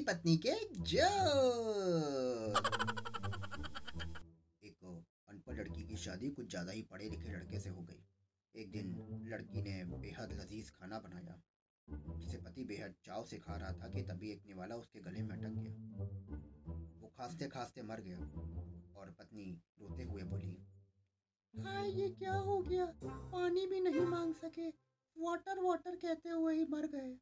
पति पत्नी के जोक एक अनपढ़ लड़की की शादी, कुछ ज़्यादा ही पढ़े लिखे लड़के से हो गई। एक दिन लड़की ने बेहद लजीज खाना बनाया, जिसे पति बेहद चाव से खा रहा था कि तभी एक निवाला उसके गले में अटक गया। वो खांसते खांसते मर गया और पत्नी रोते हुए बोली, हाय, ये क्या हो गया? पानी भी नहीं मांग सके। वाटर वाटर कहते हुए ही मर गए।